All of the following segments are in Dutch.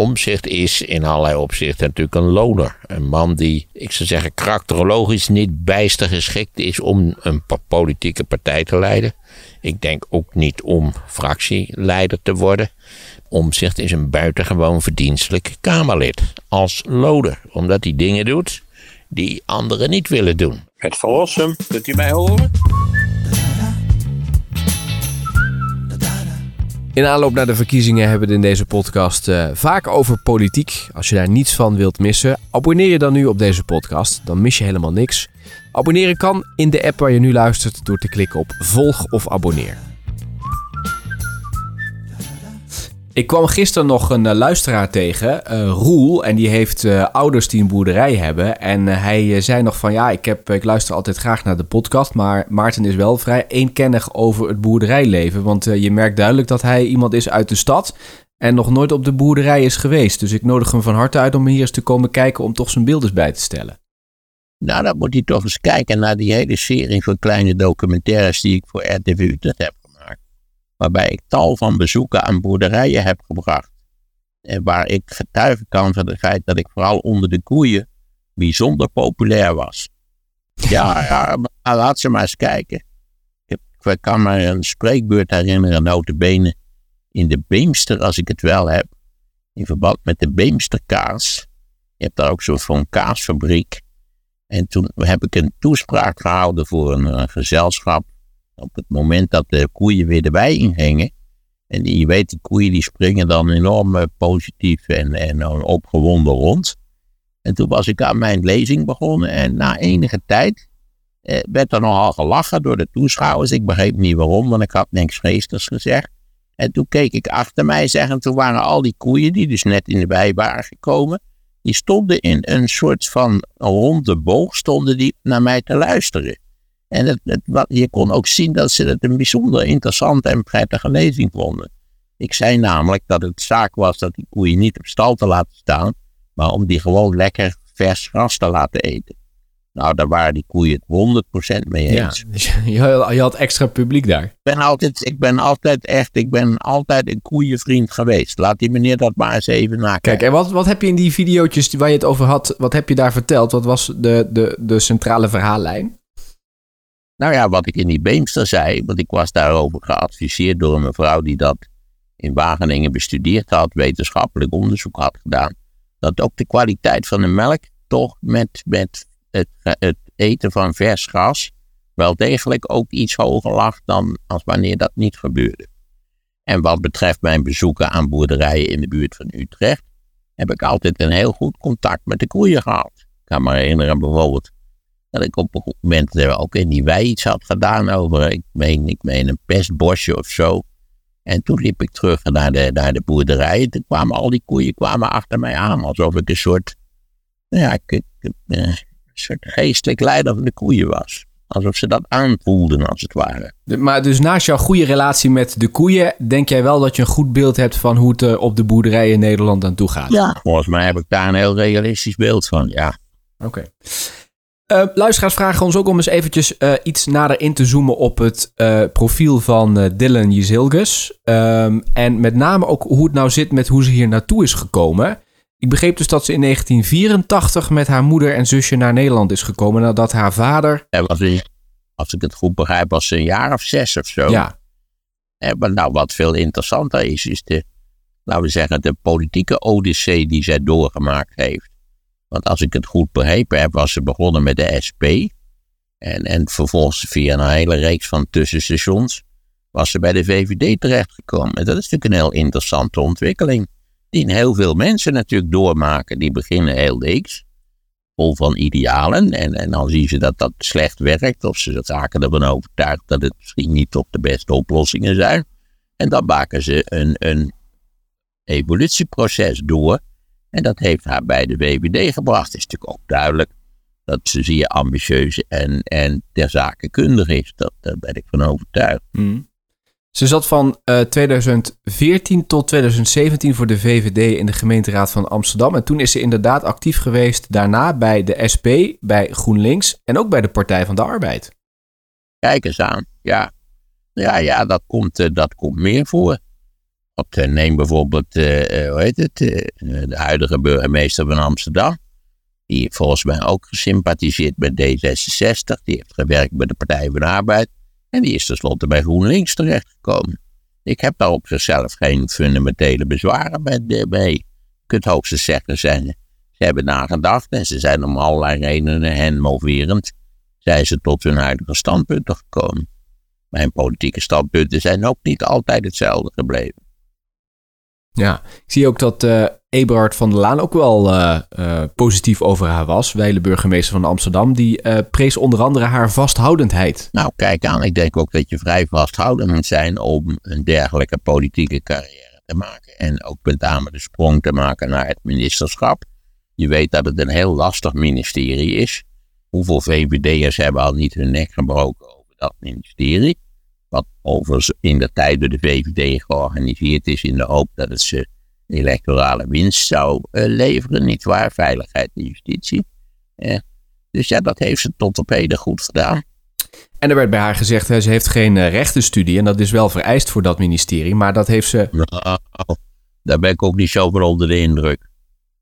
Omzicht is in allerlei opzichten natuurlijk een loner. Een man die, ik zou zeggen, karakterologisch niet bijster geschikt is om een politieke partij te leiden. Ik denk ook niet om fractieleider te worden. Omzicht is een buitengewoon verdienstelijk Kamerlid. Als loder, omdat hij dingen doet die anderen niet willen doen. Het verlossen, kunt u mij horen? In aanloop naar de verkiezingen hebben we het in deze podcast uh, vaak over politiek. Als je daar niets van wilt missen, abonneer je dan nu op deze podcast. Dan mis je helemaal niks. Abonneren kan in de app waar je nu luistert door te klikken op volg of abonneer. Ik kwam gisteren nog een uh, luisteraar tegen, uh, Roel. En die heeft uh, ouders die een boerderij hebben. En hij zei nog van ja, ik, heb, ik luister altijd graag naar de podcast. Maar Maarten is wel vrij eenkennig over het boerderijleven. Want je merkt duidelijk dat hij iemand is uit de stad. En nog nooit op de boerderij is geweest. Dus ik nodig hem van harte uit om hier eens te komen kijken. Om toch zijn beeld eens bij te stellen. Nou, dan moet hij toch eens kijken naar die hele serie van kleine documentaires die ik voor RTV Utrecht heb waarbij ik tal van bezoeken aan boerderijen heb gebracht. En waar ik getuigen kan van het feit dat ik vooral onder de koeien bijzonder populair was. Ja, ja laat ze maar eens kijken. Ik, kan me een spreekbeurt herinneren, notabene, in de Beemster, als ik het wel heb. In verband met de Beemsterkaas. Je hebt daar ook zo'n kaasfabriek. En toen heb ik een toespraak gehouden voor een, een gezelschap op het moment dat de koeien weer de wei ingingen. En je weet, die koeien die springen dan enorm eh, positief en, en opgewonden rond. En toen was ik aan mijn lezing begonnen. En na enige tijd eh, werd er nogal gelachen door de toeschouwers. Ik begreep niet waarom, want ik had niks geestes gezegd. En toen keek ik achter mij zeggen, toen waren al die koeien die dus net in de wei waren gekomen, die stonden in een soort van ronde boog, stonden die naar mij te luisteren. En het, het, je kon ook zien dat ze het een bijzonder interessante en prettige lezing vonden. Ik zei namelijk dat het zaak was dat die koeien niet op stal te laten staan, maar om die gewoon lekker vers gras te laten eten. Nou, daar waren die koeien het 100% mee eens. Ja, je had extra publiek daar. Ik ben altijd, ik ben altijd echt, ik ben altijd een koeienvriend geweest. Laat die meneer dat maar eens even nakijken. Kijk, en wat, wat heb je in die video's waar je het over had, wat heb je daar verteld? Wat was de, de, de centrale verhaallijn? Nou ja, wat ik in die Beemster zei, want ik was daarover geadviseerd door een mevrouw die dat in Wageningen bestudeerd had, wetenschappelijk onderzoek had gedaan, dat ook de kwaliteit van de melk toch met, met het, het eten van vers gras wel degelijk ook iets hoger lag dan als wanneer dat niet gebeurde. En wat betreft mijn bezoeken aan boerderijen in de buurt van Utrecht, heb ik altijd een heel goed contact met de koeien gehad. Ik kan me herinneren bijvoorbeeld dat ik op een goed moment er ook in die wei iets had gedaan over, ik meen, ik meen een pestbosje of zo. En toen liep ik terug naar de, naar de boerderij. En toen kwamen al die koeien kwamen achter mij aan. Alsof ik een soort, nou ja, ik, een soort geestelijk leider van de koeien was. Alsof ze dat aanvoelden, als het ware. maar dus naast jouw goede relatie met de koeien, denk jij wel dat je een goed beeld hebt van hoe het op de boerderij in Nederland aan toe gaat? Ja, volgens mij heb ik daar een heel realistisch beeld van, ja. Oké. Uh, luisteraars vragen ons ook om eens eventjes uh, iets nader in te zoomen op het uh, profiel van Dylan Jezilgus. Um, en met name ook hoe het nou zit met hoe ze hier naartoe is gekomen. Ik begreep dus dat ze in 1984 met haar moeder en zusje naar Nederland is gekomen nadat haar vader... Er was een, als ik het goed begrijp, was ze een jaar of zes of zo. Ja. En, maar nou, wat veel interessanter is, is de, laten we zeggen, de politieke odyssee die zij doorgemaakt heeft. Want als ik het goed begrepen heb, was ze begonnen met de SP. En, en vervolgens via een hele reeks van tussenstations was ze bij de VVD terechtgekomen. En dat is natuurlijk een heel interessante ontwikkeling. Die heel veel mensen natuurlijk doormaken. Die beginnen heel leeks, vol van idealen. En, en dan zien ze dat dat slecht werkt. Of ze raken ervan overtuigd dat het misschien niet toch de beste oplossingen zijn. En dan maken ze een, een evolutieproces door en dat heeft haar bij de VVD gebracht. Het is natuurlijk ook duidelijk dat ze zeer ambitieus en, en ter zake kundig is. Dat, daar ben ik van overtuigd. Hmm. Ze zat van uh, eh, 2014 tot 2017 voor de VVD in de gemeenteraad van Amsterdam. En toen is ze inderdaad actief geweest daarna bij de SP, bij GroenLinks en ook bij de Partij van de Arbeid. Kijk eens aan, ja. Ja, ja dat, komt, uh, dat komt meer voor. Neem bijvoorbeeld, eh, eh, hoe heet het, eh, de huidige burgemeester van Amsterdam. Die volgens mij ook gesympathiseerd met D66. Die heeft gewerkt bij de Partij van de Arbeid. En die is tenslotte bij GroenLinks terechtgekomen. Ik heb daar op zichzelf geen fundamentele bezwaren bij. Je kunt hoogstens zeggen, zijn, ze hebben nagedacht en ze zijn om allerlei redenen hen moverend. Zijn ze tot hun huidige standpunten gekomen. Mijn politieke standpunten zijn ook niet altijd hetzelfde gebleven. Ja, ik zie ook dat eh Eberhard van der Laan ook wel eh, eh, positief over haar was. Wijle burgemeester van Amsterdam. Die prees onder andere haar vasthoudendheid. Nou, kijk aan. Ik denk ook dat je vrij vasthoudend moet zijn om een dergelijke politieke carrière te maken. En ook met name de sprong te maken naar het ministerschap. Je weet dat het een heel lastig ministerie is. Hoeveel VVD'ers hebben al niet hun nek gebroken over dat ministerie? Wat overigens in de tijd door de VVD georganiseerd is in de hoop dat het ze electorale winst zou eh, leveren. Niet waar? Veiligheid en justitie. Eh, dus ja, dat heeft ze tot op heden goed gedaan. En er werd bij haar gezegd, hè, ze heeft geen eh, rechtenstudie. En dat is wel vereist voor dat ministerie. Maar dat heeft ze... Nou, daar ben ik ook niet zo van onder de indruk.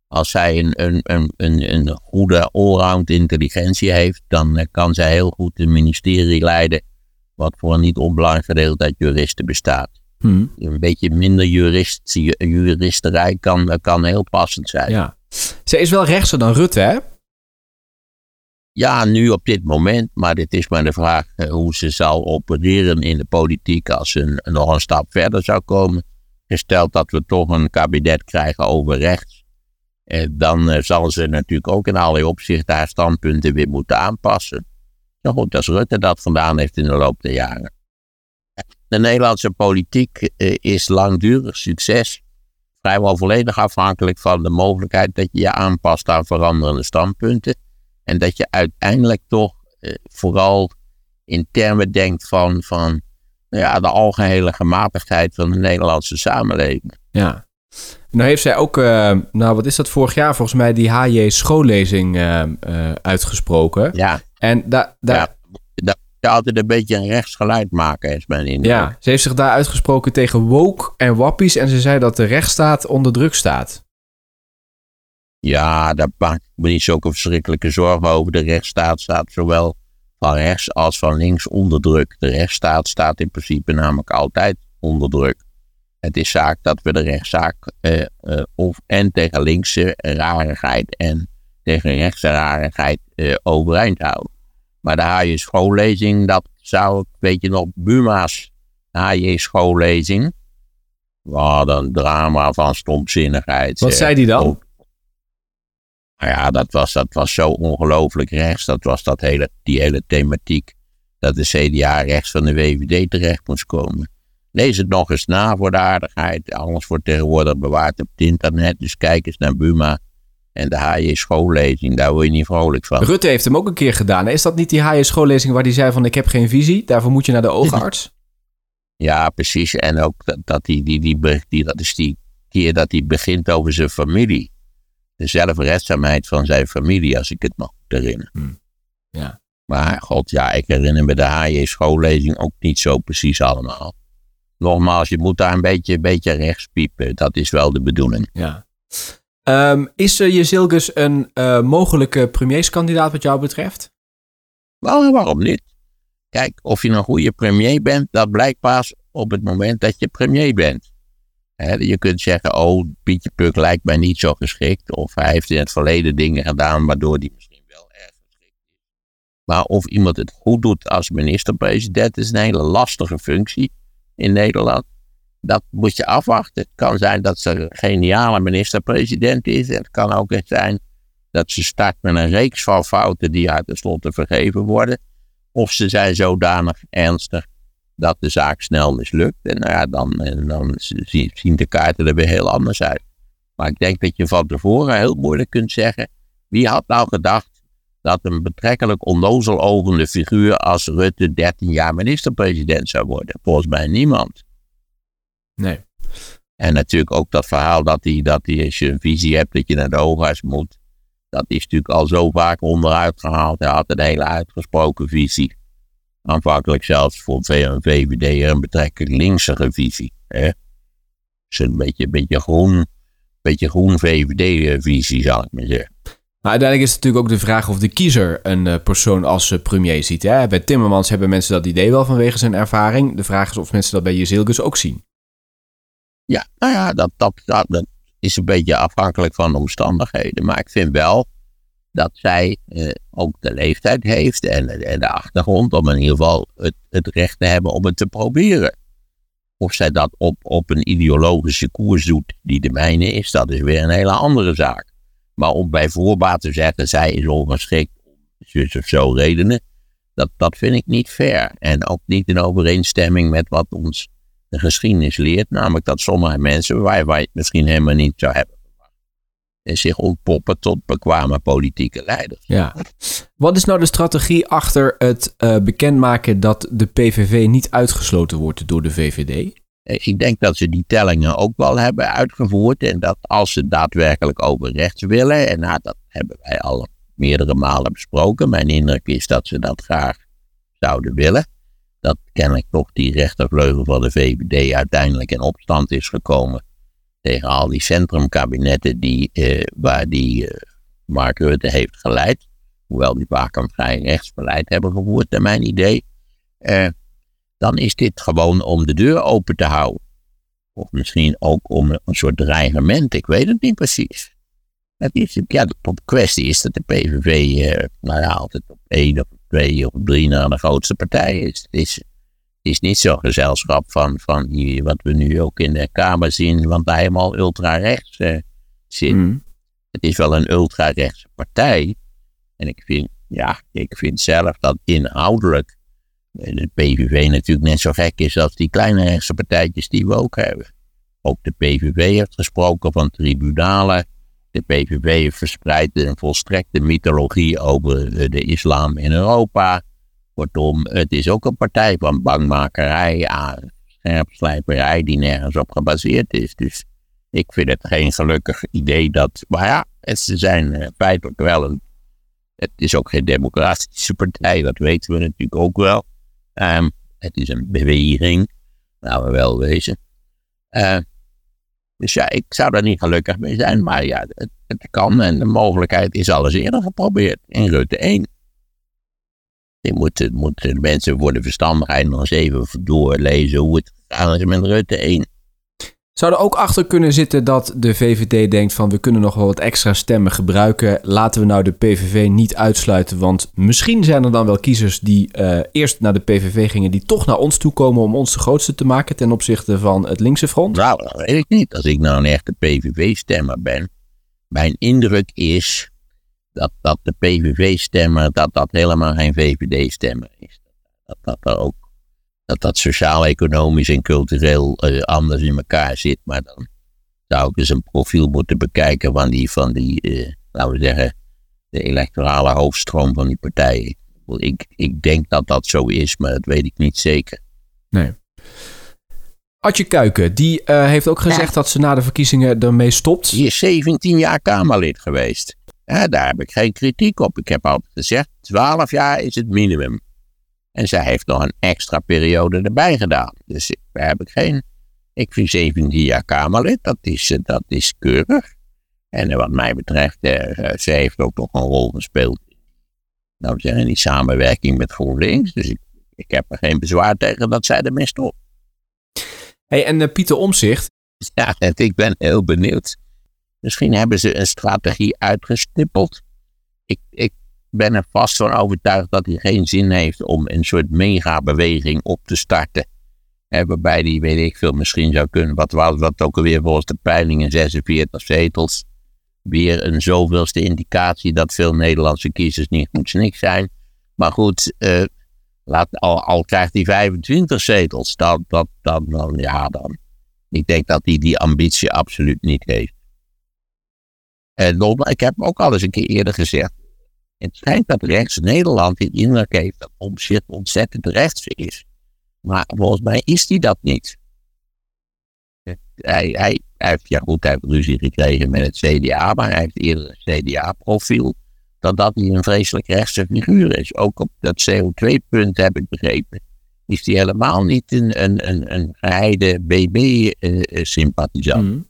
Als zij een, een, een, een, een goede allround intelligentie heeft, dan eh, kan zij heel goed een ministerie leiden, wat voor een niet onbelangrijk gedeelte uit juristen bestaat. Hm, Een beetje minder jurist, juristerij kan, kan heel passend zijn. ja. Ze is wel rechtser dan Rutte, hè? Ja, nu op dit moment, maar dit is maar de vraag eh, hoe ze zal opereren in de politiek als ze nog een stap verder zou komen. Gesteld dat we toch een kabinet krijgen over rechts, eh, dan eh, zal ze natuurlijk ook in allerlei opzichten haar standpunten weer moeten aanpassen. Zo goed als Rutte dat gedaan heeft in de loop der jaren. De Nederlandse politiek eh, is langdurig succes. Vrijwel volledig afhankelijk van de mogelijkheid dat je je aanpast aan veranderende standpunten. En dat je uiteindelijk toch eh, vooral in termen denkt van, van nou ja, de algehele gematigdheid van de Nederlandse samenleving. Ja. Nou heeft zij ook, eh, nou wat is dat vorig jaar volgens mij, die HJ schoollezing uitgesproken. Ja, En da, daar, ja. dat je altijd een beetje een rechtsgeluid maken, is mijn indruk. ja, ze heeft zich daar uitgesproken tegen woke en wappies. En ze zei dat de rechtsstaat onder druk staat. Ja, daar maak ik me niet zulke verschrikkelijke zorgen over. De rechtsstaat staat zowel van rechts als van links onder druk. De rechtsstaat staat in principe namelijk altijd onder druk. Het is zaak dat we de rechtszaak eh, eh, of en tegen linkse rarigheid en tegen rechtse rarigheid eh, overeind houden. Maar de HJ schoollezing, dat zou ik, weet je nog, Buma's HJ schoollezing. Wat een drama van stomzinnigheid. Wat zei die dan? Nou ja, dat was, dat was zo ongelooflijk rechts. Dat was dat hele, die hele thematiek. Dat de CDA rechts van de VVD terecht moest komen. Lees het nog eens na voor de aardigheid. Alles wordt tegenwoordig bewaard op het internet. Dus kijk eens naar Buma en de HJ schoollezing. Daar word je niet vrolijk van. Rutte heeft hem ook een keer gedaan. Is dat niet die HJ schoollezing waar hij zei van ik heb geen visie? Daarvoor moet je naar de oogarts? Ja, precies. En ook dat, dat, die, die, die, die, dat is die keer dat hij begint over zijn familie. De zelfredzaamheid van zijn familie, als ik het me goed herinner. Hmm. Ja. Maar god, ja, ik herinner me de HJ schoollezing ook niet zo precies allemaal. Nogmaals, je moet daar een beetje, een beetje rechts piepen. Dat is wel de bedoeling. Ja. Ehm, is uh, Jezilgus een eh, mogelijke premierskandidaat wat jou betreft? Wel, waarom niet? Kijk, of je een goede premier bent, dat blijkt pas op het moment dat je premier bent. Je kunt zeggen, oh, Pietje Puk lijkt mij niet zo geschikt. Of hij heeft in het verleden dingen gedaan waardoor hij misschien wel erg geschikt is. Maar of iemand het goed doet als minister-president is een hele lastige functie in Nederland. Dat moet je afwachten. Het kan zijn dat ze een geniale minister-president is. Het kan ook eens zijn dat ze start met een reeks van fouten die haar tenslotte vergeven worden. Of ze zijn zodanig ernstig dat de zaak snel mislukt. En nou ja, dan, dan zien de kaarten er weer heel anders uit. Maar ik denk dat je van tevoren heel moeilijk kunt zeggen. Wie had nou gedacht dat een betrekkelijk onnozel ogende figuur als Rutte 13 jaar minister-president zou worden? Volgens mij niemand. Nee. En natuurlijk ook dat verhaal dat hij, dat hij als je een visie hebt dat je naar de oogarts moet. Dat is natuurlijk al zo vaak onderuit gehaald. Hij had een hele uitgesproken visie. Aanvankelijk zelfs voor een VVD een betrekkelijk linkse visie. Hè? is een beetje, een beetje groen, beetje groen VVD-visie, zal ik maar zeggen. Maar uiteindelijk is het natuurlijk ook de vraag of de kiezer een uh, persoon als uh, premier ziet. Hè? Bij Timmermans hebben mensen dat idee wel vanwege zijn ervaring. De vraag is of mensen dat bij Jezilgus ook zien. Ja, nou ja, dat, dat, dat, is een beetje afhankelijk van de omstandigheden. Maar ik vind wel dat zij uh, ook de leeftijd heeft en, en, de achtergrond om in ieder geval het, het recht te hebben om het te proberen. Of zij dat op, op een ideologische koers doet die de mijne is, dat is weer een hele andere zaak. Maar om bij voorbaat te zeggen, zij is ongeschikt om zus of zo redenen, dat, dat vind ik niet fair. En ook niet in overeenstemming met wat ons de geschiedenis leert. Namelijk dat sommige mensen, waar wij het misschien helemaal niet zou hebben zich ontpoppen tot bekwame politieke leiders. Ja. Wat is nou de strategie achter het uh, bekendmaken dat de PVV niet uitgesloten wordt door de VVD? Ik denk dat ze die tellingen ook wel hebben uitgevoerd. En dat als ze daadwerkelijk over rechts willen, en nou, dat hebben wij al meerdere malen besproken. Mijn indruk is dat ze dat graag zouden willen. Dat kennelijk toch die rechtervleugel van de VVD uiteindelijk in opstand is gekomen tegen al die centrumkabinetten die, eh, waar die eh, Mark Rutte heeft geleid. Hoewel die vaak een vrij rechtsbeleid hebben gevoerd, naar mijn idee. Eh, dan is dit gewoon om de deur open te houden. Of misschien ook om een soort dreigement, ik weet het niet precies. Het is, ja, de kwestie is dat de PVV nou ja, altijd op één of twee of drie naar de grootste partij is. Het is, het is niet zo'n gezelschap van, van die, wat we nu ook in de Kamer zien, want hij helemaal ultra-rechts uh, zit. Mm. Het is wel een ultra-rechtse partij. En ik vind, ja, ik vind zelf dat inhoudelijk de PVV natuurlijk net zo gek is als die kleine rechtse partijtjes die we ook hebben. Ook de PVV heeft gesproken van tribunalen. De PVV heeft verspreid een volstrekte mythologie over de islam in Europa. Kortom, het is ook een partij van bangmakerij, scherpslijperij die nergens op gebaseerd is. Dus ik vind het geen gelukkig idee dat, maar ja, ze zijn uh, feitelijk wel een, het is ook geen democratische partij, dat weten we natuurlijk ook wel. Um, het is een beweging, laten we wel wezen. Uh, dus ja, ik zou daar niet gelukkig mee zijn, maar ja, het, kan en de mogelijkheid is alles eerder geprobeerd in Rutte 1. Je moet, moet de mensen voor de verstandigheid nog eens even doorlezen hoe het gaat met Rutte 1. Zou er ook achter kunnen zitten dat de VVD denkt van we kunnen nog wel wat extra stemmen gebruiken. Laten we nou de PVV niet uitsluiten. Want misschien zijn er dan wel kiezers die uh, eerst naar de PVV gingen, die toch naar ons toe komen om ons de grootste te maken ten opzichte van het linkse front? Nou, dat weet ik niet. Als ik nou een echte PVV-stemmer ben. Mijn indruk is dat, dat de PVV-stemmer, dat dat helemaal geen VVD-stemmer is. Dat dat, dat ook dat dat sociaal-economisch en cultureel uh, anders in elkaar zit. Maar dan zou ik eens een profiel moeten bekijken van die, van die uh, laten we zeggen, de electorale hoofdstroom van die partijen. Ik, ik denk dat dat zo is, maar dat weet ik niet zeker. Nee. Adje Kuiken, die uh, heeft ook gezegd dat ze na de verkiezingen ermee stopt. Die is 17 jaar Kamerlid geweest. Ja, daar heb ik geen kritiek op. Ik heb altijd gezegd, 12 jaar is het minimum. En zij heeft nog een extra periode erbij gedaan. Dus daar heb ik geen. Ik vind 17 jaar Kamerlid, dat is, eh, dat is keurig. En wat mij betreft, eh, ze heeft ook nog een rol gespeeld. Nou zeggen, in die samenwerking met GroenLinks. Dus ik, ik heb er geen bezwaar tegen dat zij ermee stopt. Hey, en uh, Pieter Omzicht. Ja, ik ben heel benieuwd. Misschien hebben ze een strategie uitgestippeld. Ik, ik ben er vast van overtuigd dat hij geen zin heeft om een soort megabeweging op te starten. Hè, waarbij die, weet ik veel, misschien zou kunnen, wat was dat ook alweer volgens de peilingen, 46 zetels. Weer een zoveelste indicatie dat veel Nederlandse kiezers niet goed niks zijn. Maar goed, uh, laat, al, krijgt hij 25 zetels, dan, dan, dan, ja, dan. Ik denk dat hij die ambitie absoluut niet heeft. En ik heb ook al eens een keer eerder gezegd, het schijnt dat rechts Nederland in indruk heeft dat Omtzigt ontzettend rechts is. Maar volgens mij is hij dat niet. Hij, hij, heeft, ja goed, hij heeft ruzie gekregen met het CDA, maar hij heeft eerder een CDA-profiel dan dat hij een vreselijk rechtse figuur is. Ook op dat CO2-punt heb ik begrepen. is hij helemaal niet een, een, een, een geheide BB-sympathisant.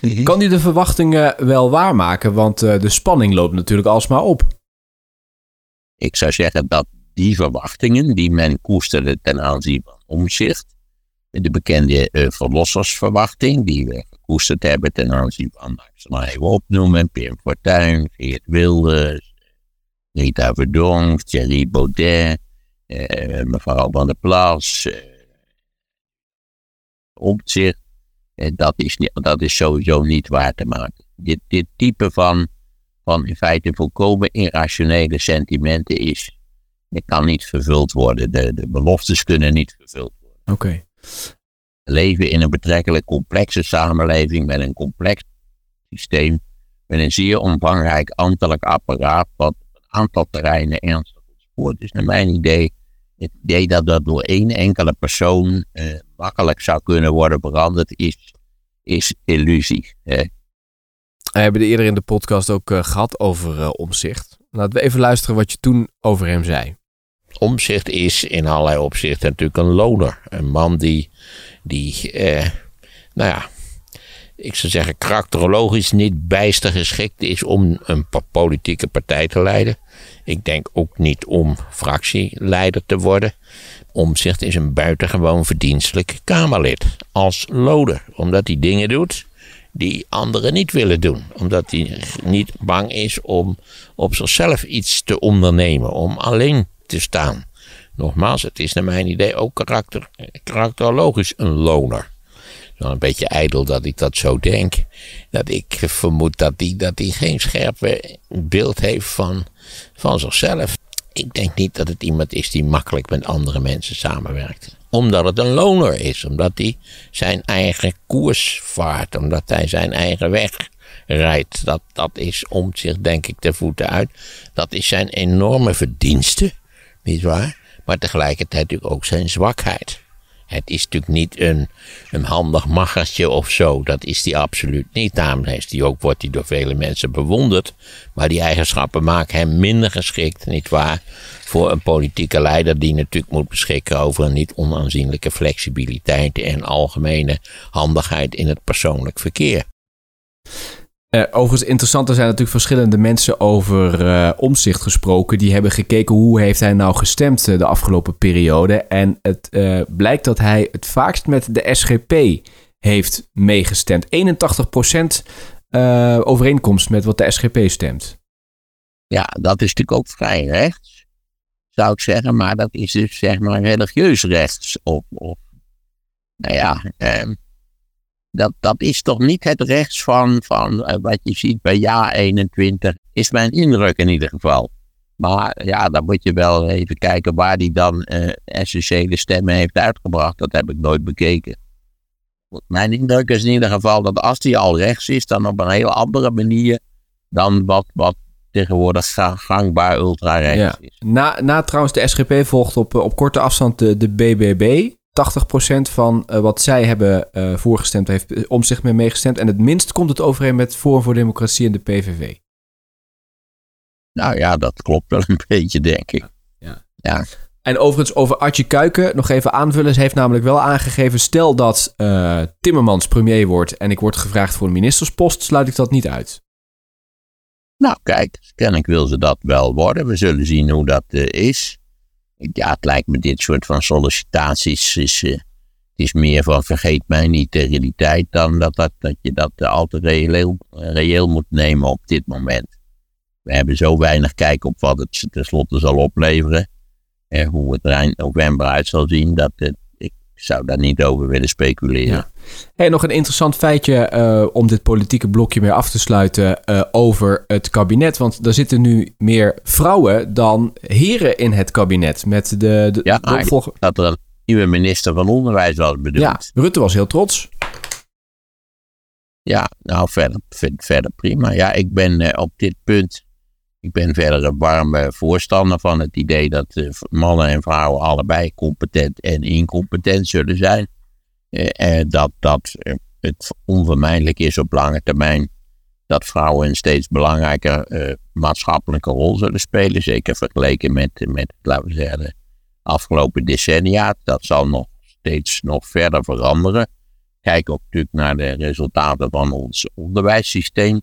Mhm. Kan hij de verwachtingen wel waarmaken? Want eh, de spanning loopt natuurlijk alsmaar op. Ik zou zeggen dat die verwachtingen die men koesterde ten aanzien van omzicht, de bekende uh, verlossersverwachting die we gekoesterd hebben ten aanzien van, nou, ik zal even opnoemen, Pim Fortuyn, Geert Wilders, Rita Verdonk, Thierry Baudet, uh, mevrouw Van der Plas, uh, dat, is, dat is sowieso niet waar te maken. Dit, dit type van, van in feite volkomen irrationele sentimenten is, het kan niet vervuld worden. De, de beloftes kunnen niet vervuld worden. Oké. Leven in een betrekkelijk complexe samenleving met een complex systeem, met een zeer omvangrijk ambtelijk apparaat, wat op een aantal terreinen ernstig ontspoord is. Naar mijn idee, het idee dat dat door één enkele persoon uh, makkelijk zou kunnen worden veranderd, is, is illusie. Hè? We hebben het eerder in de podcast ook uh, gehad over uh, omzicht. Laten we even luisteren wat je toen over hem zei. Omzicht is in allerlei opzichten natuurlijk een loner. Een man die, die eh, nou ja, ik zou zeggen, karakterologisch niet bijster geschikt is om een politieke partij te leiden. Ik denk ook niet om fractieleider te worden. Omzicht is een buitengewoon verdienstelijk Kamerlid als loder, omdat hij dingen doet die anderen niet willen doen. Omdat hij niet bang is om op zichzelf iets te ondernemen, om alleen te staan. Nogmaals, het is naar mijn idee ook karakter, karakterologisch een loner. Wel een beetje ijdel dat ik dat zo denk. Dat ik vermoed dat hij dat die geen scherpe beeld heeft van, van zichzelf. Ik denk niet dat het iemand is die makkelijk met andere mensen samenwerkt. Omdat het een loner is. Omdat hij zijn eigen koers vaart. Omdat hij zijn eigen weg rijdt. Dat, dat is om zich denk ik de voeten uit. Dat is zijn enorme verdienste. Niet waar? Maar tegelijkertijd natuurlijk ook zijn zwakheid. Het is natuurlijk niet een, een handig maggertje of zo. Dat is hij absoluut niet. Daarom is die ook, wordt hij door vele mensen bewonderd. Maar die eigenschappen maken hem minder geschikt, nietwaar? Voor een politieke leider die natuurlijk moet beschikken over een niet onaanzienlijke flexibiliteit en algemene handigheid in het persoonlijk verkeer. Uh, overigens interessant, er zijn natuurlijk verschillende mensen over uh, omzicht gesproken. Die hebben gekeken hoe heeft hij nou gestemd uh, de afgelopen periode. En het blijkt dat hij het vaakst met de SGP heeft meegestemd. 81% overeenkomst met wat de SGP stemt. Ja, dat is natuurlijk ook vrij rechts, zou ik zeggen. Maar dat is dus zeg maar religieus rechts. Of nou ja, ehm, dat, dat is toch niet het rechts van, van uh, wat je ziet bij Ja 21, is mijn indruk in ieder geval. Maar ja, dan moet je wel even kijken waar hij dan uh, essentiële stemmen heeft uitgebracht. Dat heb ik nooit bekeken. Mijn indruk is in ieder geval dat als hij al rechts is, dan op een heel andere manier dan wat, wat tegenwoordig gangbaar ultra-rechts ja. is. Na, na trouwens de SGP volgt op, op korte afstand de, de BBB. 80% van uh, wat zij hebben uh, voorgestemd heeft om zich mee meegestemd. En het minst komt het overeen met Forum voor Democratie en de PVV. Nou ja, dat klopt wel een beetje, denk ik. Ja. ja. En overigens over Archie Kuiken nog even aanvullen. Ze heeft namelijk wel aangegeven, stel dat uh, Timmermans premier wordt en ik word gevraagd voor een ministerspost, sluit ik dat niet uit. Nou kijk, kennelijk wil ze dat wel worden. We zullen zien hoe dat is ja, het lijkt me dit soort van sollicitaties is, uh, is meer van vergeet mij niet de realiteit dan dat, dat, dat je dat uh, altijd reëel, reëel moet nemen op dit moment. We hebben zo weinig kijk op wat het tenslotte zal opleveren. En hoe het eind november uit zal zien, dat het, zou daar niet over willen speculeren. Ja. Hey, nog een interessant feitje uh, om dit politieke blokje mee af te sluiten uh, over het kabinet. Want er zitten nu meer vrouwen dan heren in het kabinet. Met de, de, ja, de opvolger... dat er een nieuwe minister van Onderwijs was bedoeld. Ja, Rutte was heel trots. Ja, nou verder, verder prima. Ja, ik ben uh, op dit punt, ik ben verder een warme voorstander van het idee dat mannen en vrouwen allebei competent en incompetent zullen zijn. Eh, dat dat eh, het onvermijdelijk is op lange termijn dat vrouwen een steeds belangrijker maatschappelijke rol zullen spelen. Zeker vergeleken met, met laten we zeggen, afgelopen decennia. Dat zal nog steeds nog verder veranderen. Kijk ook natuurlijk naar de resultaten van ons onderwijssysteem.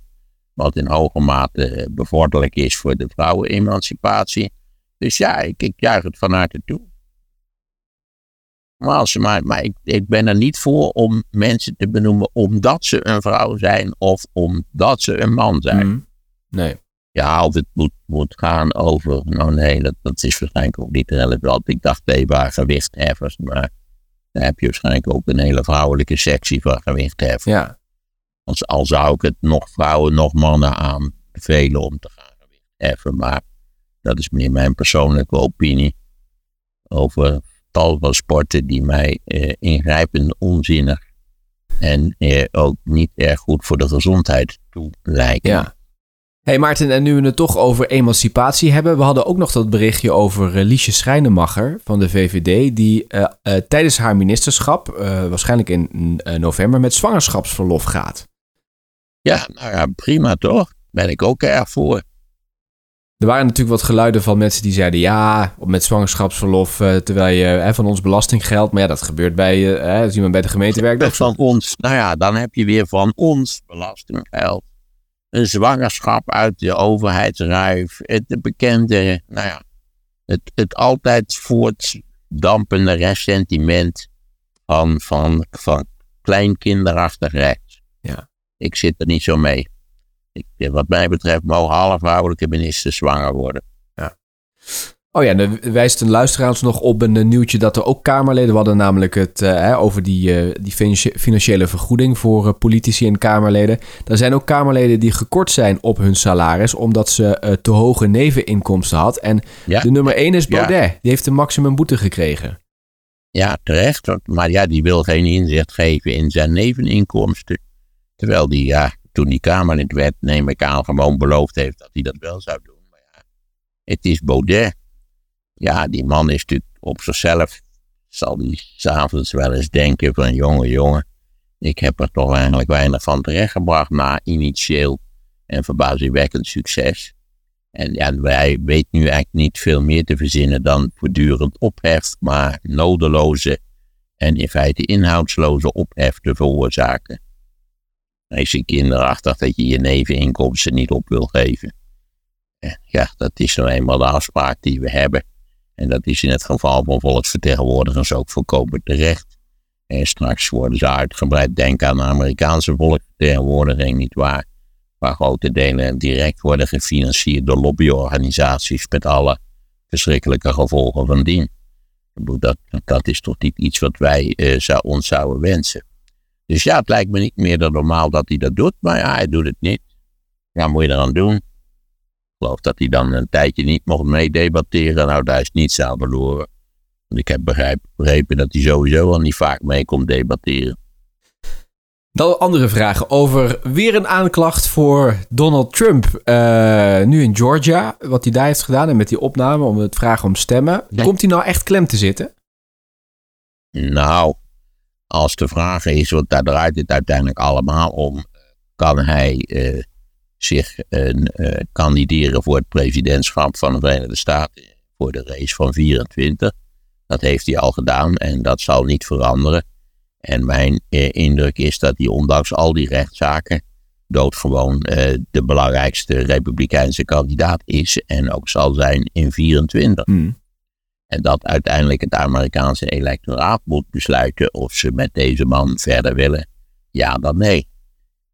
Wat in hoge mate bevorderlijk is voor de vrouwenemancipatie. Dus ja, ik, ik juich het van harte toe. Maar, als, maar, maar ik, ik ben er niet voor om mensen te benoemen omdat ze een vrouw zijn of omdat ze een man zijn. Mm. Nee. Ja, of het moet, moet gaan over. Nou nee, dat, dat is waarschijnlijk ook niet relevant. Ik dacht even gewichtheffers, maar daar heb je waarschijnlijk ook een hele vrouwelijke sectie van gewichtheffers. Ja. Als, al zou ik het nog vrouwen, nog mannen aanbevelen om te gaan gewichtheffen. Maar dat is meer mijn persoonlijke opinie over tal van sporten die mij eh, ingrijpend onzinnig en eh, ook niet erg goed voor de gezondheid toe. Ja. hey Maarten, en nu we het toch over emancipatie hebben. We hadden ook nog dat berichtje over uh, Liesje Schrijnemacher van de VVD. Die tijdens haar ministerschap, waarschijnlijk in november, met zwangerschapsverlof gaat. Ja, nou ja, prima toch? Ben ik ook erg voor. Er waren natuurlijk wat geluiden van mensen die zeiden ja, met zwangerschapsverlof, uh, terwijl je hè, van ons belastinggeld, maar ja, dat gebeurt bij, hè, als iemand bij de gemeente werkt. Van ons, nou ja, dan heb je weer van ons belastinggeld. Een zwangerschap uit de overheidsruif, het bekende, nou ja, het, het altijd voortdampende ressentiment van, van, van kleinkinderachtig recht. Ik zit er niet zo mee. Ik, wat mij betreft mogen alle vrouwelijke ministers zwanger worden. Ja. Oh ja, dan wijst een luisteraar ons nog op een eh, nieuwtje dat er ook Kamerleden... We hadden namelijk het uh, over die, uh, die financiële vergoeding voor uh, politici en Kamerleden. Er zijn ook Kamerleden die gekort zijn op hun salaris... omdat ze te hoge neveninkomsten had. En ja. de nummer 1 is Baudet. Ja. Die heeft een maximum boete gekregen. Ja, terecht. Maar ja, die wil geen inzicht geven in zijn neveninkomsten. Terwijl die, ja, toen die Kamerlid werd, neem ik aan, gewoon beloofd heeft dat hij dat wel zou doen. Maar ja, het is Baudet. Ja, die man is natuurlijk op zichzelf, zal hij s'avonds wel eens denken van, jongen, jongen, ik heb er toch eigenlijk weinig van terechtgebracht na initieel en verbazingwekkend succes. En ja, wij weten nu eigenlijk niet veel meer te verzinnen dan voortdurend ophef, maar nodeloze en in feite inhoudsloze ophef te veroorzaken is je kinderachtig dat je je neveninkomsten niet op wil geven. Ja, dat is nou eenmaal de afspraak die we hebben. En dat is in het geval van volksvertegenwoordigers ook volkomen terecht. En straks worden ze uitgebreid denken aan de Amerikaanse volksvertegenwoordiging, nietwaar? Waar grote delen direct worden gefinancierd door lobbyorganisaties met alle verschrikkelijke gevolgen van dien. Dat, dat is toch niet iets wat wij uh, zou, ons zouden wensen. Dus ja, het lijkt me niet meer dan normaal dat hij dat doet, maar ja, hij doet het niet. Ja, moet je eraan doen. Ik geloof dat hij dan een tijdje niet mocht meedebatteren. Nou, daar is niets aan verloren. Want ik heb begrepen dat hij sowieso al niet vaak mee komt debatteren. Dan andere vragen over weer een aanklacht voor Donald Trump. Uh, nu in Georgia, wat hij daar heeft gedaan en met die opname om het vragen om stemmen. Komt hij nou echt klem te zitten? Nou, als de vraag is, want daar draait het uiteindelijk allemaal om, kan hij uh, zich uh, kandideren voor het presidentschap van de Verenigde Staten voor de race van 24. Dat heeft hij al gedaan en dat zal niet veranderen. En mijn indruk is dat hij ondanks al die rechtszaken doodgewoon de belangrijkste republikeinse kandidaat is en ook zal zijn in 24. Hmm. En dat uiteindelijk het Amerikaanse electoraat moet besluiten of ze met deze man verder willen. Ja dan nee.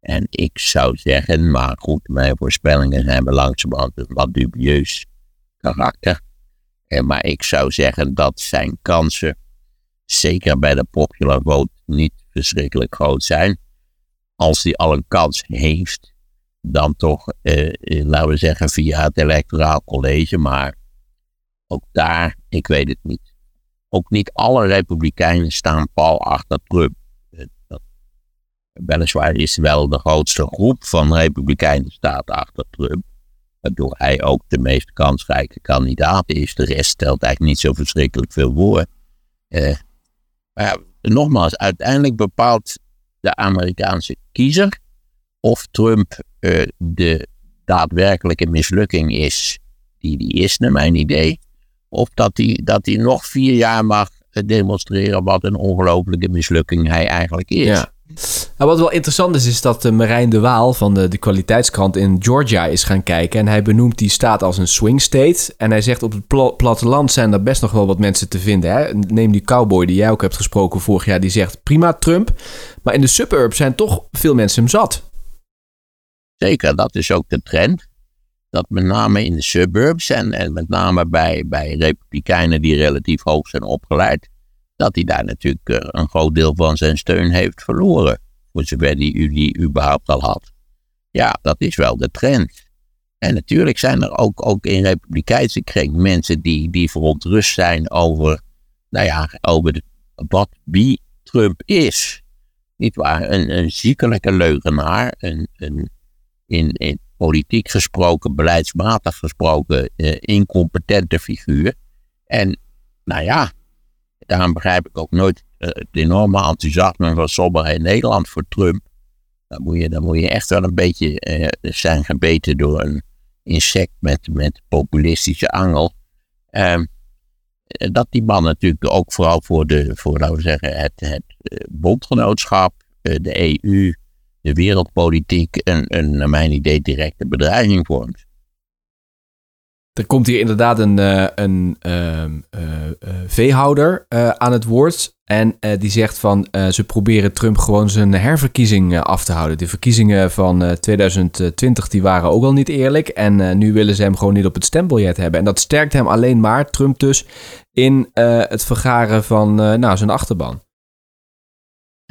En ik zou zeggen, maar goed, mijn voorspellingen zijn langzamerhand een wat dubieus karakter. En maar ik zou zeggen dat zijn kansen, zeker bij de popular vote, niet verschrikkelijk groot zijn. Als hij al een kans heeft, dan toch, eh, eh laten we zeggen, via het electoraal college, maar ook daar, ik weet het niet. Ook niet alle republikeinen staan pal achter Trump. Dat, weliswaar is wel de grootste groep van republikeinen staat achter Trump. Waardoor hij ook de meest kansrijke kandidaat is. De rest stelt eigenlijk niet zo verschrikkelijk veel voor. Eh, maar ja, nogmaals, uiteindelijk bepaalt de Amerikaanse kiezer of Trump uh, de daadwerkelijke mislukking is die die is, naar mijn idee Of dat hij, dat hij nog vier jaar mag demonstreren wat een ongelofelijke mislukking hij eigenlijk is. Ja. Nou, wat wel interessant is, is dat uh, Marijn de Waal van de, de kwaliteitskrant in Georgia is gaan kijken. En hij benoemt die staat als een swing state. En hij zegt op het pl platteland zijn er best nog wel wat mensen te vinden. Hè? Neem die cowboy die jij ook hebt gesproken vorig jaar, die zegt prima Trump. Maar in de suburbs zijn toch veel mensen hem zat. Zeker, dat is ook de trend. Dat met name in de suburbs en, en met name bij, bij republikeinen die relatief hoog zijn opgeleid, dat hij daar natuurlijk eh, een groot deel van zijn steun heeft verloren. Voor zover die, die überhaupt al had. Ja, dat is wel de trend. En natuurlijk zijn er ook, ook in republikeinse kring mensen die, die verontrust zijn over, nou ja, over de, wat wie Trump is. Niet waar? Een, een ziekelijke leugenaar, een, een in, in politiek gesproken, beleidsmatig gesproken, eh, incompetente figuur. En nou ja, daarom begrijp ik ook nooit uh, het enorme enthousiasme van sommigen in Nederland voor Trump. Dan moet je, dan moet je echt wel een beetje uh, zijn gebeten door een insect met, met populistische angel. Ehm, dat die man natuurlijk ook vooral voor, de, voor zeggen, het, het bondgenootschap, de EU, de wereldpolitiek een, een, naar mijn idee, directe bedreiging vormt. Er komt hier inderdaad een, uh, een uh, uh, veehouder aan het woord. En die zegt van ze proberen Trump gewoon zijn herverkiezing af te houden. De verkiezingen van 2020 die waren ook al niet eerlijk. En nu willen ze hem gewoon niet op het stembiljet hebben. En dat sterkt hem alleen maar, Trump dus, in het vergaren van nou, zijn achterban.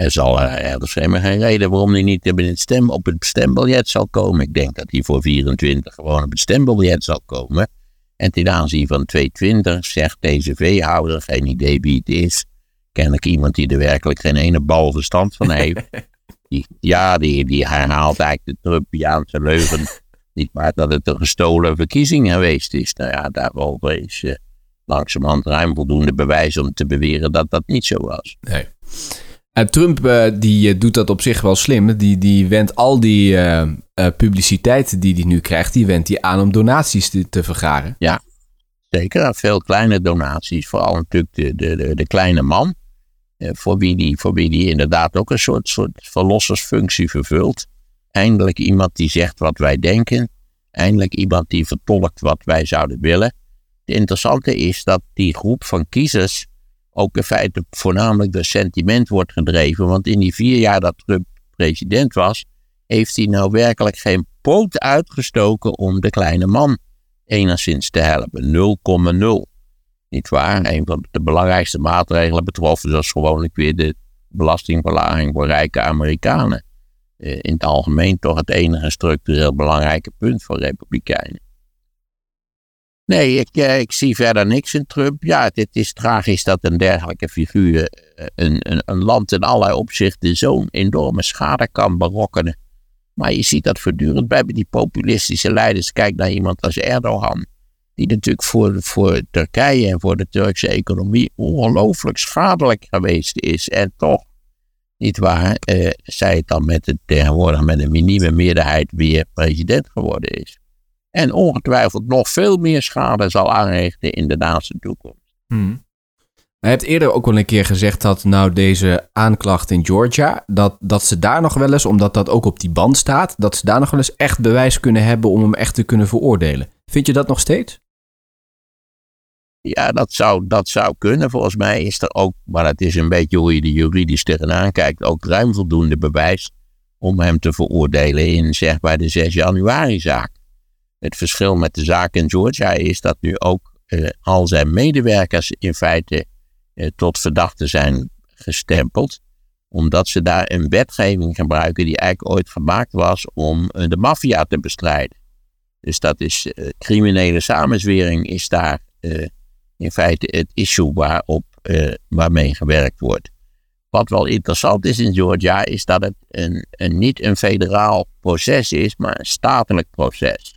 Er, zal, er is helemaal geen reden waarom hij niet op het, stem, op het stembiljet zal komen. Ik denk dat hij voor 24 gewoon op het stembiljet zal komen. En ten aanzien van 220 zegt deze veehouder, geen idee wie het is. Kennelijk iemand die er werkelijk geen ene bal verstand van heeft. Die, ja, die, die herhaalt eigenlijk de Trumpiaanse leugen. Niet maar dat het een gestolen verkiezing geweest is. Nou ja, daarover is uh, langzamerhand ruim voldoende bewijs om te beweren dat dat niet zo was. Nee. En Trump uh, die uh, doet dat op zich wel slim. Die, die wendt al die uh, publiciteit die hij nu krijgt, die wendt hij aan om donaties te, te vergaren. Ja, zeker. Veel kleine donaties. Vooral natuurlijk de, de, de, de kleine man. voor, wie die, voor wie die inderdaad ook een soort, soort verlossersfunctie vervult. Eindelijk iemand die zegt wat wij denken. Eindelijk iemand die vertolkt wat wij zouden willen. Het interessante is dat die groep van kiezers ook in feite voornamelijk door sentiment wordt gedreven. Want in die vier jaar dat Trump president was, heeft hij nou werkelijk geen poot uitgestoken om de kleine man enigszins te helpen. 0,0. Niet waar? Een van de belangrijkste maatregelen betrof dus gewoonlijk weer de belastingverlaging voor rijke Amerikanen. Eh, in het algemeen toch het enige structureel belangrijke punt voor Republikeinen. Nee, ik, eh, ik zie verder niks in Trump. Ja, het, is tragisch dat een dergelijke figuur eh, een, een, een land in allerlei opzichten zo'n enorme schade kan berokkenen. Maar je ziet dat voortdurend bij die populistische leiders. Kijk naar iemand als Erdogan. Die natuurlijk voor, voor Turkije en voor de Turkse economie ongelooflijk schadelijk geweest is. En toch, niet waar, eh, zij het dan met het, tegenwoordig met een minieme meerderheid weer president geworden is. En ongetwijfeld nog veel meer schade zal aanrichten in de naaste toekomst. Hmm. Je hebt eerder ook wel een keer gezegd dat nou deze aanklacht in Georgia, dat, dat ze daar nog wel eens, omdat dat ook op die band staat, dat ze daar nog wel eens echt bewijs kunnen hebben om hem echt te kunnen veroordelen. Vind je dat nog steeds? Ja, dat zou, dat zou kunnen. Volgens mij is er ook, maar het is een beetje hoe je er juridisch tegenaan kijkt, ook ruim voldoende bewijs om hem te veroordelen in zeg maar de 6 januari zaak. Het verschil met de zaak in Georgia is dat nu ook uh, al zijn medewerkers in feite uh, tot verdachte zijn gestempeld. Omdat ze daar een wetgeving gebruiken die eigenlijk ooit gemaakt was om uh, de maffia te bestrijden. Dus dat is criminele samenzwering is daar in feite het issue waarop, waarmee gewerkt wordt. Wat wel interessant is in Georgia is dat het een, een, niet een federaal proces is, maar een statelijk proces.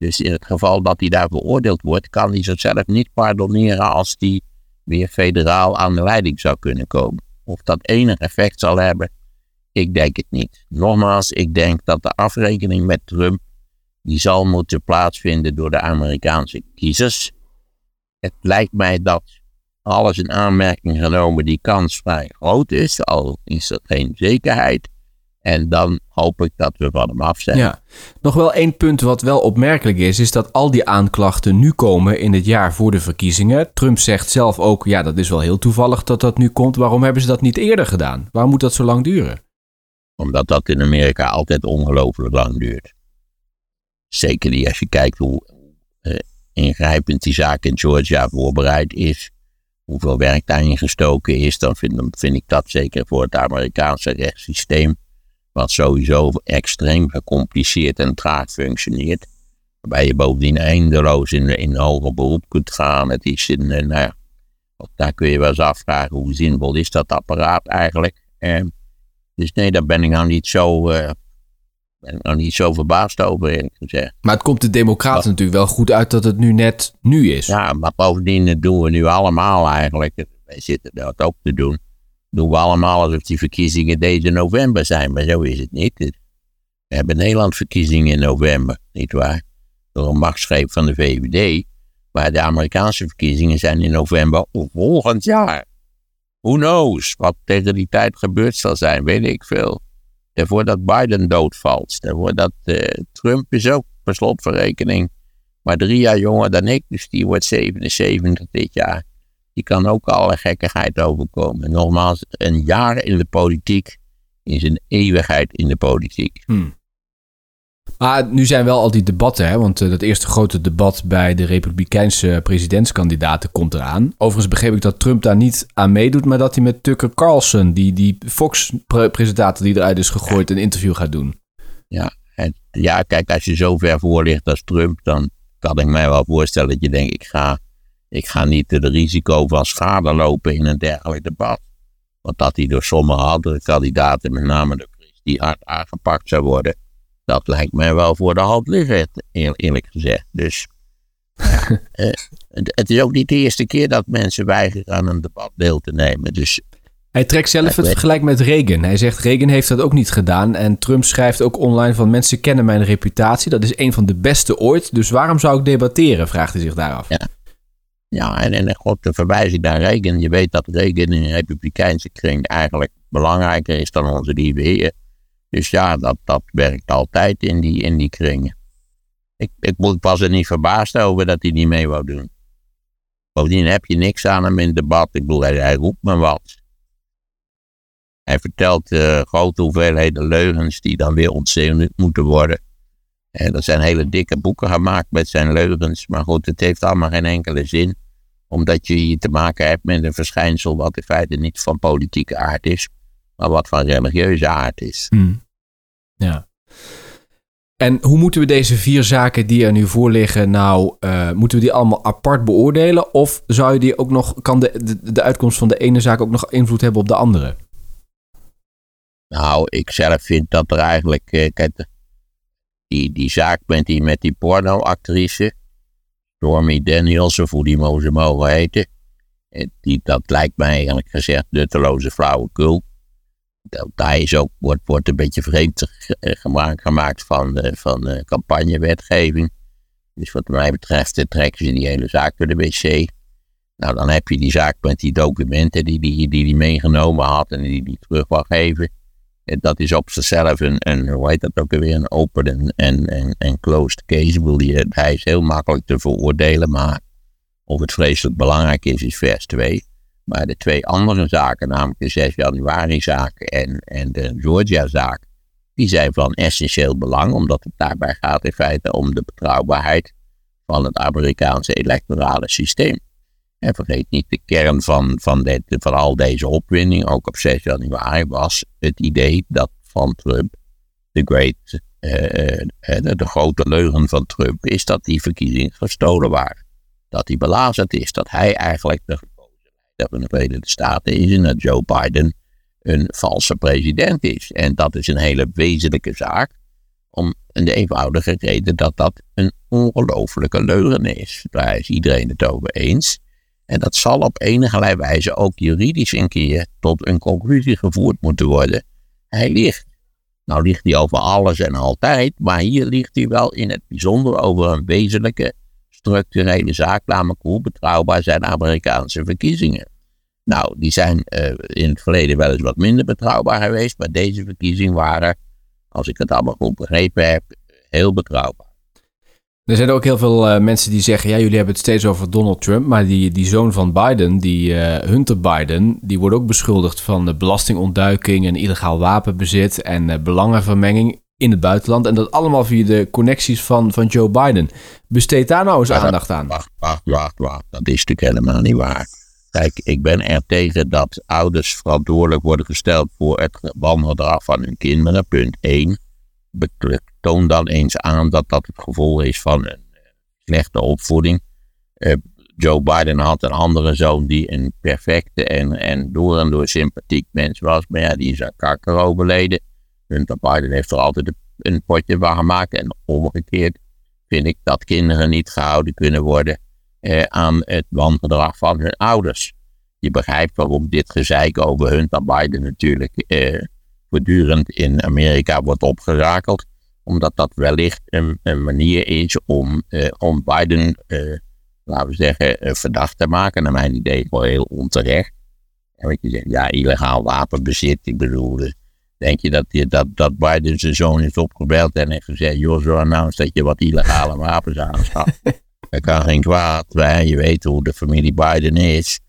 Dus in het geval dat hij daar veroordeeld wordt, kan hij zichzelf niet pardoneren als hij weer federaal aan de leiding zou kunnen komen. Of dat enig effect zal hebben, ik denk het niet. Nogmaals, ik denk dat de afrekening met Trump, die zal moeten plaatsvinden door de Amerikaanse kiezers. het lijkt mij dat alles in aanmerking genomen die kans vrij groot is, al is er geen zekerheid. En dan hoop ik dat we van hem af zijn. Ja. Nog wel één punt wat wel opmerkelijk is, is dat al die aanklachten nu komen in het jaar voor de verkiezingen. Trump zegt zelf ook, ja, dat is wel heel toevallig dat dat nu komt. Waarom hebben ze dat niet eerder gedaan? Waarom moet dat zo lang duren? Omdat dat in Amerika altijd ongelooflijk lang duurt. Zeker niet als je kijkt hoe uh, ingrijpend die zaak in Georgia voorbereid is. Hoeveel werk daarin gestoken is, dan vind, dan vind ik dat zeker voor het Amerikaanse rechtssysteem wat sowieso extreem gecompliceerd en traag functioneert. Waarbij je bovendien eindeloos in, in hoger beroep kunt gaan. Het is in, nou ja, daar kun je wel eens afvragen hoe zinvol is dat apparaat eigenlijk. Eh, dus nee, daar ben ik nou niet zo, uh, ben ik nou niet zo verbaasd over, eerlijk gezegd. Maar het komt de Democraten natuurlijk wel goed uit dat het nu net nu is. Ja, maar bovendien doen we nu allemaal eigenlijk. Wij zitten dat ook te doen doen we allemaal alsof die verkiezingen deze november zijn, maar zo is het niet. We hebben Nederland verkiezingen in november, nietwaar? Door een machtsgreep van de VVD. Maar de Amerikaanse verkiezingen zijn in november volgend jaar. Who knows? Wat tegen die tijd gebeurd zal zijn, weet ik veel. Daarvoor dat Biden doodvalt. Daarvoor dat uh, Trump is ook per slotverrekening maar drie jaar jonger dan ik. Dus die wordt 77 dit jaar die kan ook alle gekkigheid overkomen. Nogmaals, een jaar in de politiek is een eeuwigheid in de politiek. Hmm. Maar nu zijn wel al die debatten, hè? want uh, dat eerste grote debat bij de Republikeinse presidentskandidaten komt eraan. Overigens begreep ik dat Trump daar niet aan meedoet, maar dat hij met Tucker Carlson, die, die Fox-presentator die eruit is gegooid, een interview gaat doen. Ja, en, ja, kijk, als je zo ver voor ligt als Trump, dan kan ik mij wel voorstellen dat je denkt, ik ga ik ga niet het risico van schade lopen in een dergelijk debat. Want dat hij door sommige andere kandidaten, met name de die hard aangepakt zou worden, dat lijkt mij wel voor de hand liggen, eerlijk gezegd. Dus ja, eh, het is ook niet de eerste keer dat mensen weigeren aan een debat deel te nemen. Dus hij trekt zelf het vergelijk met Reagan. Hij zegt Reagan heeft dat ook niet gedaan. En Trump schrijft ook online van mensen kennen mijn reputatie. Dat is een van de beste ooit. Dus waarom zou ik debatteren? Vraagt hij zich daaraf. Ja. Ja, en, en God, de verwijzing naar Reagan. Je weet dat Reagan in een republikeinse kring eigenlijk belangrijker is dan onze heer. Dus ja, dat, dat werkt altijd in die, in die kringen. Ik, ik was er niet verbaasd over dat hij niet mee wou doen. Bovendien heb je niks aan hem in debat. Ik bedoel, hij, hij roept me wat. Hij vertelt uh, grote hoeveelheden leugens die dan weer ontzenuwd moeten worden. En er zijn hele dikke boeken gemaakt met zijn leugens. Maar goed, het heeft allemaal geen enkele zin. Omdat je hier te maken hebt met een verschijnsel wat in feite niet van politieke aard is. Maar wat van religieuze aard is. Hmm. Ja. En hoe moeten we deze vier zaken die er nu voor liggen, nou, uh, moeten we die allemaal apart beoordelen? Of zou je die ook nog, kan de, de, de uitkomst van de ene zaak ook nog invloed hebben op de andere? Nou, ik zelf vind dat er eigenlijk, eh, kijk, die, die zaak met die, met die pornoactrice, Stormy Daniels, of hoe die ze mogen heten, die, dat lijkt mij eigenlijk gezegd nutteloze flauwekul. Daar is ook, wordt, wordt een beetje vreemd gemaakt, gemaakt van, van campagnewetgeving. Dus wat mij betreft trekken ze die hele zaak door de wc. Nou, dan heb je die zaak met die documenten die hij die, die, die meegenomen had en die hij terug wil geven dat is op zichzelf een, een, hoe heet dat ook weer, een open en, en, en, closed case. Wil hij is heel makkelijk te veroordelen, maar of het vreselijk belangrijk is, is vers 2. Maar de twee andere zaken, namelijk de 6 januari zaak en, en de Georgia zaak, die zijn van essentieel belang, omdat het daarbij gaat in feite om de betrouwbaarheid van het Amerikaanse electorale systeem. En vergeet niet, de kern van, van, van al deze opwinding, ook op 6 januari, was het idee dat van Trump, de great, uh, de, de, grote leugen van Trump, is dat die verkiezingen gestolen waren. Dat hij belazerd is, dat hij eigenlijk de gekozen leider van de Verenigde Staten is en dat Joe Biden een valse president is. En dat is een hele wezenlijke zaak, om de eenvoudige reden dat dat een ongelofelijke leugen is. Daar is iedereen het over eens. En dat zal op enige wijze ook juridisch een keer tot een conclusie gevoerd moeten worden. Hij ligt. Nou ligt hij over alles en altijd, maar hier ligt hij wel in het bijzonder over een wezenlijke, structurele zaak, namelijk hoe betrouwbaar zijn Amerikaanse verkiezingen. Nou, die zijn uh, in het verleden wel eens wat minder betrouwbaar geweest, maar deze verkiezingen waren, als ik het allemaal goed begrepen heb, heel betrouwbaar. Er zijn ook heel veel uh, mensen die zeggen, ja, jullie hebben het steeds over Donald Trump, maar die, die zoon van Biden, die uh, Hunter Biden, die wordt ook beschuldigd van belastingontduiking en illegaal wapenbezit en belangenvermenging in het buitenland. En dat allemaal via de connecties van, van Joe Biden. Besteed daar nou eens aandacht aan. Wacht, wacht, wacht, wacht. Dat is natuurlijk helemaal niet waar. Kijk, ik ben er tegen dat ouders verantwoordelijk worden gesteld voor het wangedrag van hun kinderen. Punt 1. Toon dan eens aan dat dat het gevolg is van een eh, slechte opvoeding. Uh, Joe Biden had een andere zoon die een perfecte en, en door en door sympathiek mens was. Maar die is aan kanker overleden. Hunter Biden heeft er altijd een potje van gemaakt. En omgekeerd vind ik dat kinderen niet gehouden kunnen worden eh, aan het wangedrag van hun ouders. Je begrijpt waarom dit gezeik over Hunter Biden natuurlijk eh, voortdurend in Amerika wordt opgerakeld. Omdat dat wellicht een, een manier is om, eh, om Biden, eh, laten we zeggen, eh, verdacht te maken. Naar mijn idee wel heel onterecht. En wat je zegt, ja, illegaal wapenbezit. Ik bedoel, denk je dat, dat, dat Biden zijn zoon is opgebeld en heeft gezegd: Joh, zo nou eens dat je wat illegale wapens aanschaft. Dat kan geen kwaad. Wij, je weet hoe de familie Biden is.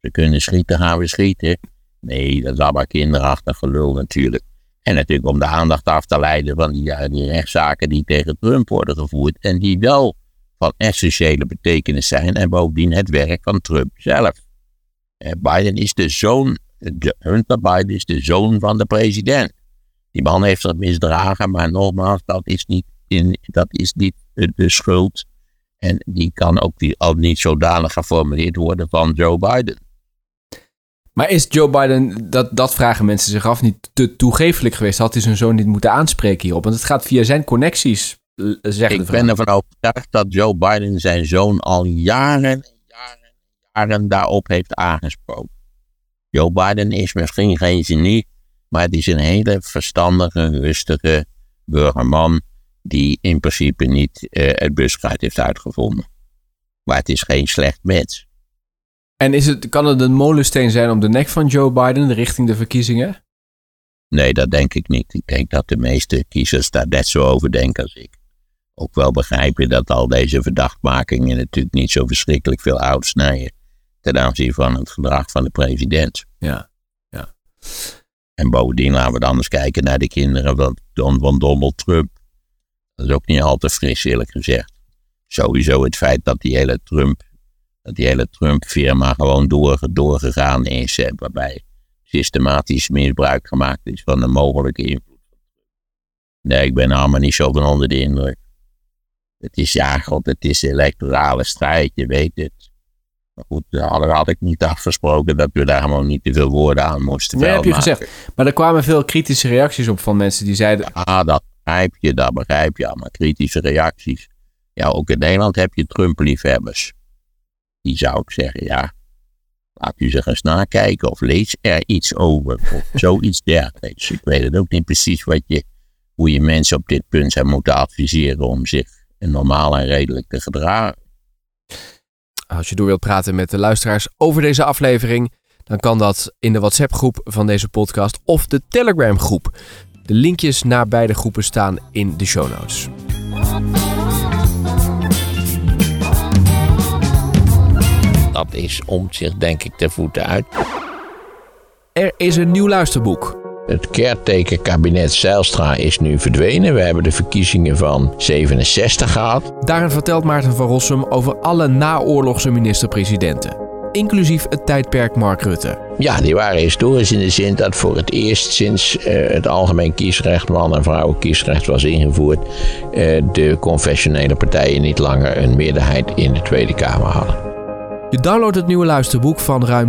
Ze kunnen schieten, gaan we schieten. Nee, dat is allemaal kinderachtig gelul natuurlijk. En natuurlijk om de aandacht af te leiden van die, die rechtszaken die tegen Trump worden gevoerd. En die wel van essentiële betekenis zijn. En bovendien het werk van Trump zelf. Eh, Biden is de zoon, Hunter Biden is de zoon van de president. Die man heeft dat misdragen, maar nogmaals, dat is niet, in, dat is niet de schuld en die kan ook die, al niet zodanig geformuleerd worden van Joe Biden. Maar is Joe Biden, dat, dat vragen mensen zich af, niet te toegefelijk geweest? Had hij zijn zoon niet moeten aanspreken hierop? Want het gaat via zijn connecties, zeggen Ik ben ervan overtuigd dat Joe Biden zijn zoon al jaren, jaren, jaren daarop heeft aangesproken. Joe Biden is misschien geen genie, maar het is een hele verstandige, rustige burgerman die in principe niet uh, het buskruid heeft uitgevonden. Maar het is geen slecht mens. En is het, kan het een molensteen zijn om de nek van Joe Biden richting de verkiezingen? Nee, dat denk ik niet. Ik denk dat de meeste kiezers daar net zo over denken als ik. Ook wel begrijpen dat al deze verdachtmakingen natuurlijk niet zo verschrikkelijk veel hout snijden ten aanzien van het gedrag van de president. Ja, ja. En bovendien laten we dan eens kijken naar de kinderen van, van Donald Trump. Dat is ook niet al te fris, eerlijk gezegd. Sowieso het feit dat die hele Trump, die hele Trump-firma gewoon door, doorgegaan is, waarbij systematisch misbruik gemaakt is van de mogelijke invloed. Nee, ik ben allemaal niet zo van onder de indruk. Het is ja, god, het is electorale strijd, je weet het. Maar goed, daar had ik niet afgesproken dat we daar gewoon niet te veel woorden aan moesten Nee, heb je gezegd. Maar er kwamen veel kritische reacties op van mensen die zeiden... Ah, dat begrijp je, dat begrijp je. Allemaal kritische reacties. Ja, ook in Nederland heb je Trump-liefhebbers. Die zou ik zeggen, ja, laat u zich eens nakijken of lees er iets over. Of zoiets dergelijks. Ik weet het ook niet precies wat je, hoe je mensen op dit punt zou moeten adviseren om zich normaal en redelijk te gedragen. Als je door wilt praten met de luisteraars over deze aflevering, dan kan dat in de WhatsApp-groep van deze podcast of de Telegram-groep. De linkjes naar beide groepen staan in de show notes. Dat is om zich denk ik te voeten uit. Er is een nieuw luisterboek. Het caretaker-kabinet Zijlstra is nu verdwenen. We hebben de verkiezingen van 67 gehad. Daarin vertelt Maarten van Rossum over alle naoorlogse minister-presidenten inclusief het tijdperk Mark Rutte. Ja, die waren historisch in de zin dat voor het eerst sinds uh, het algemeen kiesrecht, man- en vrouwenkiesrecht was ingevoerd, uh, de confessionele partijen niet langer een meerderheid in de Tweede Kamer hadden. Je downloadt het nieuwe luisterboek van ruim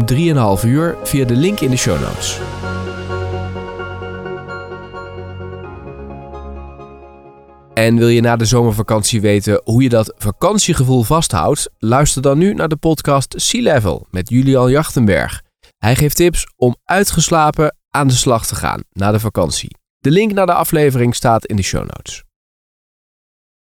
3,5 uur via de link in de show notes. En wil je na de zomervakantie weten hoe je dat vakantiegevoel vasthoudt? Luister dan nu naar de podcast Sea Level met Julian Jachtenberg. Hij geeft tips om uitgeslapen aan de slag te gaan na de vakantie. De link naar de aflevering staat in de show notes.